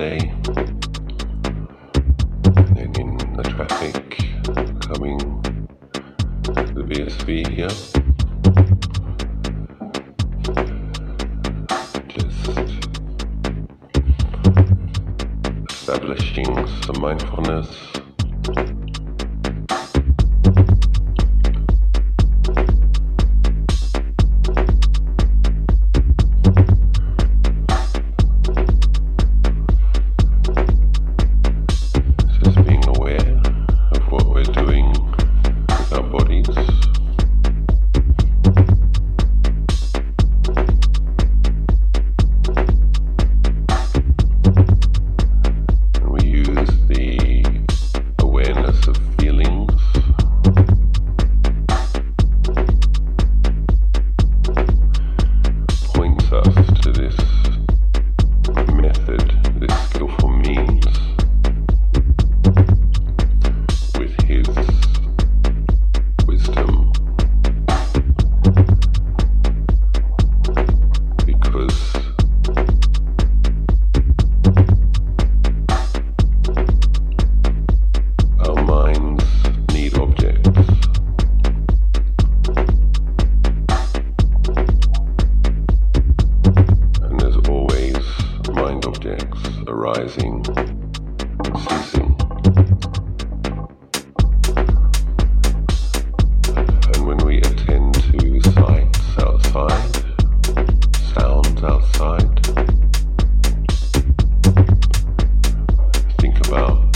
day. Then in the traffic coming to the BSV here. Just establishing some mindfulness. objects arising ceasing. And when we attend to sights outside, sounds outside, think about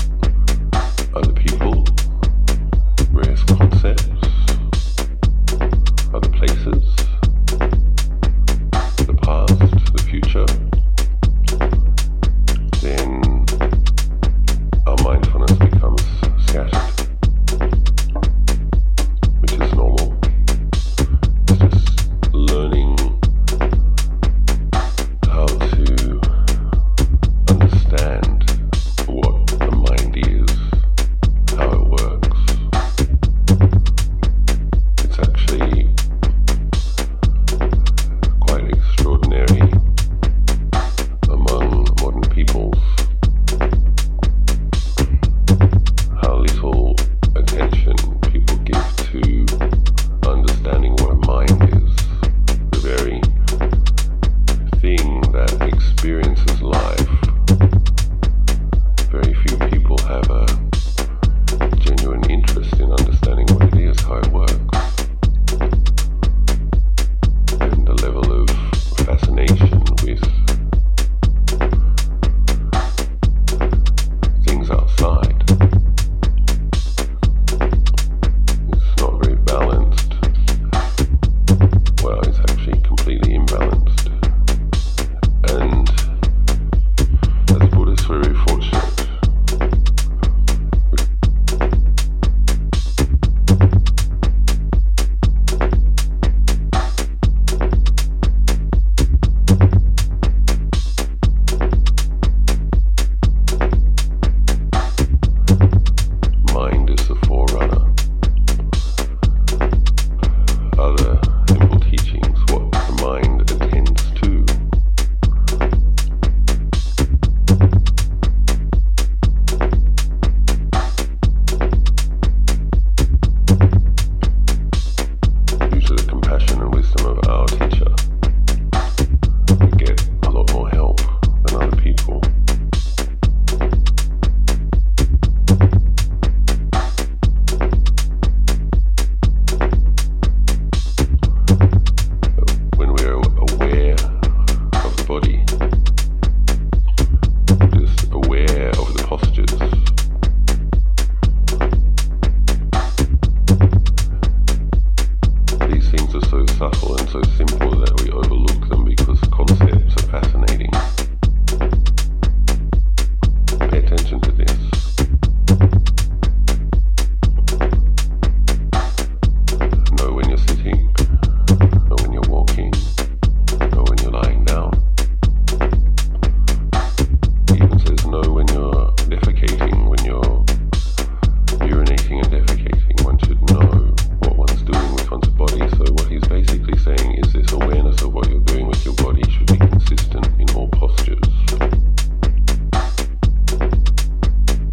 things are so subtle and so simple that we overlook them because concepts are fascinating. Pay attention to